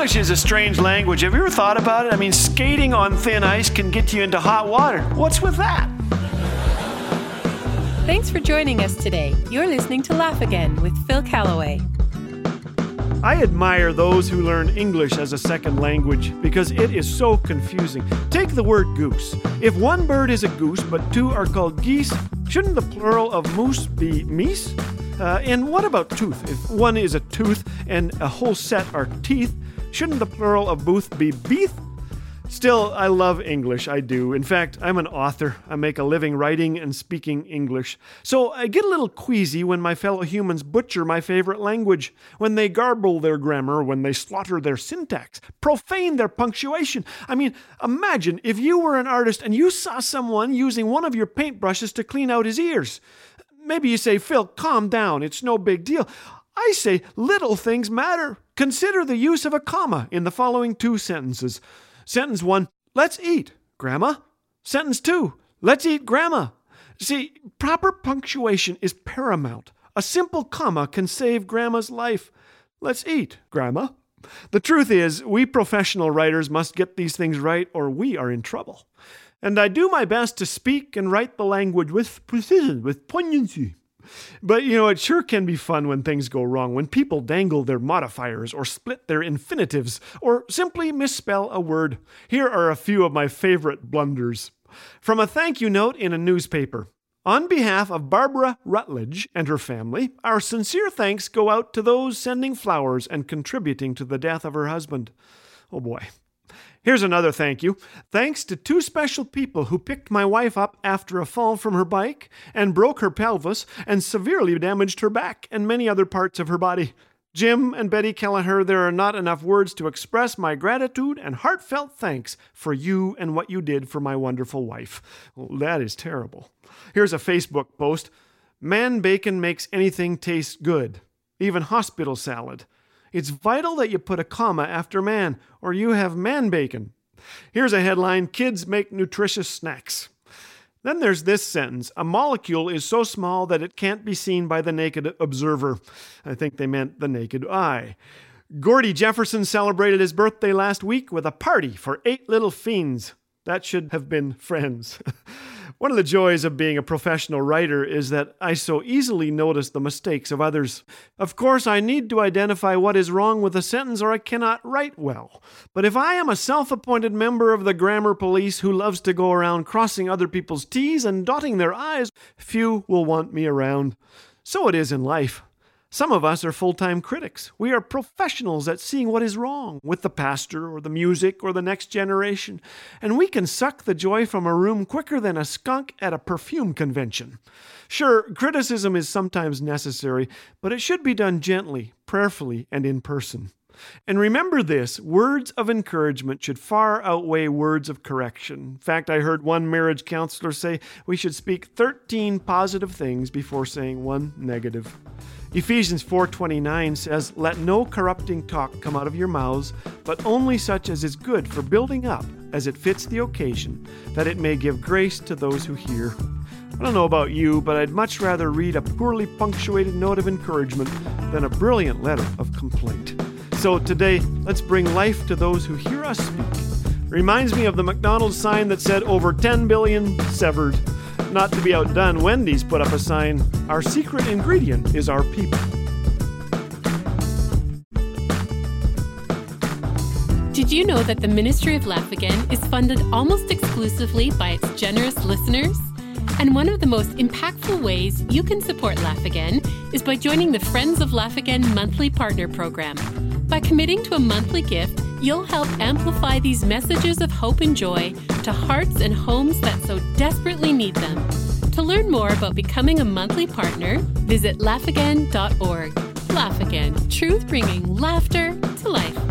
English is a strange language. Have you ever thought about it? I mean, skating on thin ice can get you into hot water. What's with that? Thanks for joining us today. You're listening to Laugh Again with Phil Callaway. I admire those who learn English as a second language because it is so confusing. Take the word goose. If one bird is a goose but two are called geese, shouldn't the plural of moose be meese? Uh, and what about tooth? If one is a tooth and a whole set are teeth, shouldn't the plural of booth be beeth? Still, I love English, I do. In fact, I'm an author. I make a living writing and speaking English. So I get a little queasy when my fellow humans butcher my favorite language, when they garble their grammar, when they slaughter their syntax, profane their punctuation. I mean, imagine if you were an artist and you saw someone using one of your paintbrushes to clean out his ears. Maybe you say, Phil, calm down. It's no big deal. I say, little things matter. Consider the use of a comma in the following two sentences. Sentence one, let's eat, Grandma. Sentence two, let's eat, Grandma. See, proper punctuation is paramount. A simple comma can save Grandma's life. Let's eat, Grandma. The truth is, we professional writers must get these things right or we are in trouble and I do my best to speak and write the language with precision, with poignancy. But you know, it sure can be fun when things go wrong, when people dangle their modifiers or split their infinitives or simply misspell a word. Here are a few of my favorite blunders. From a thank you note in a newspaper. On behalf of Barbara Rutledge and her family, our sincere thanks go out to those sending flowers and contributing to the death of her husband. Oh boy. Here's another thank you. Thanks to two special people who picked my wife up after a fall from her bike and broke her pelvis and severely damaged her back and many other parts of her body. Jim and Betty Kelleher, there are not enough words to express my gratitude and heartfelt thanks for you and what you did for my wonderful wife. Well, that is terrible. Here's a Facebook post Man bacon makes anything taste good, even hospital salad. It's vital that you put a comma after man, or you have man bacon. Here's a headline Kids make nutritious snacks. Then there's this sentence A molecule is so small that it can't be seen by the naked observer. I think they meant the naked eye. Gordy Jefferson celebrated his birthday last week with a party for eight little fiends. That should have been friends. One of the joys of being a professional writer is that I so easily notice the mistakes of others. Of course, I need to identify what is wrong with a sentence or I cannot write well. But if I am a self appointed member of the grammar police who loves to go around crossing other people's T's and dotting their I's, few will want me around. So it is in life. Some of us are full time critics. We are professionals at seeing what is wrong with the pastor or the music or the next generation, and we can suck the joy from a room quicker than a skunk at a perfume convention. Sure, criticism is sometimes necessary, but it should be done gently, prayerfully, and in person. And remember this words of encouragement should far outweigh words of correction. In fact, I heard one marriage counselor say we should speak 13 positive things before saying one negative. Ephesians 4:29 says, "Let no corrupting talk come out of your mouths, but only such as is good for building up as it fits the occasion, that it may give grace to those who hear." I don't know about you, but I'd much rather read a poorly punctuated note of encouragement than a brilliant letter of complaint. So today, let's bring life to those who hear us speak. Reminds me of the McDonald's sign that said over 10 billion severed. Not to be outdone, Wendy's put up a sign Our secret ingredient is our people. Did you know that the Ministry of Laugh Again is funded almost exclusively by its generous listeners? And one of the most impactful ways you can support Laugh Again is by joining the Friends of Laugh Again monthly partner program. By committing to a monthly gift, you'll help amplify these messages of hope and joy to hearts and homes that so desperately need them. To learn more about becoming a monthly partner, visit laughagain.org. Laugh Again, truth bringing laughter to life.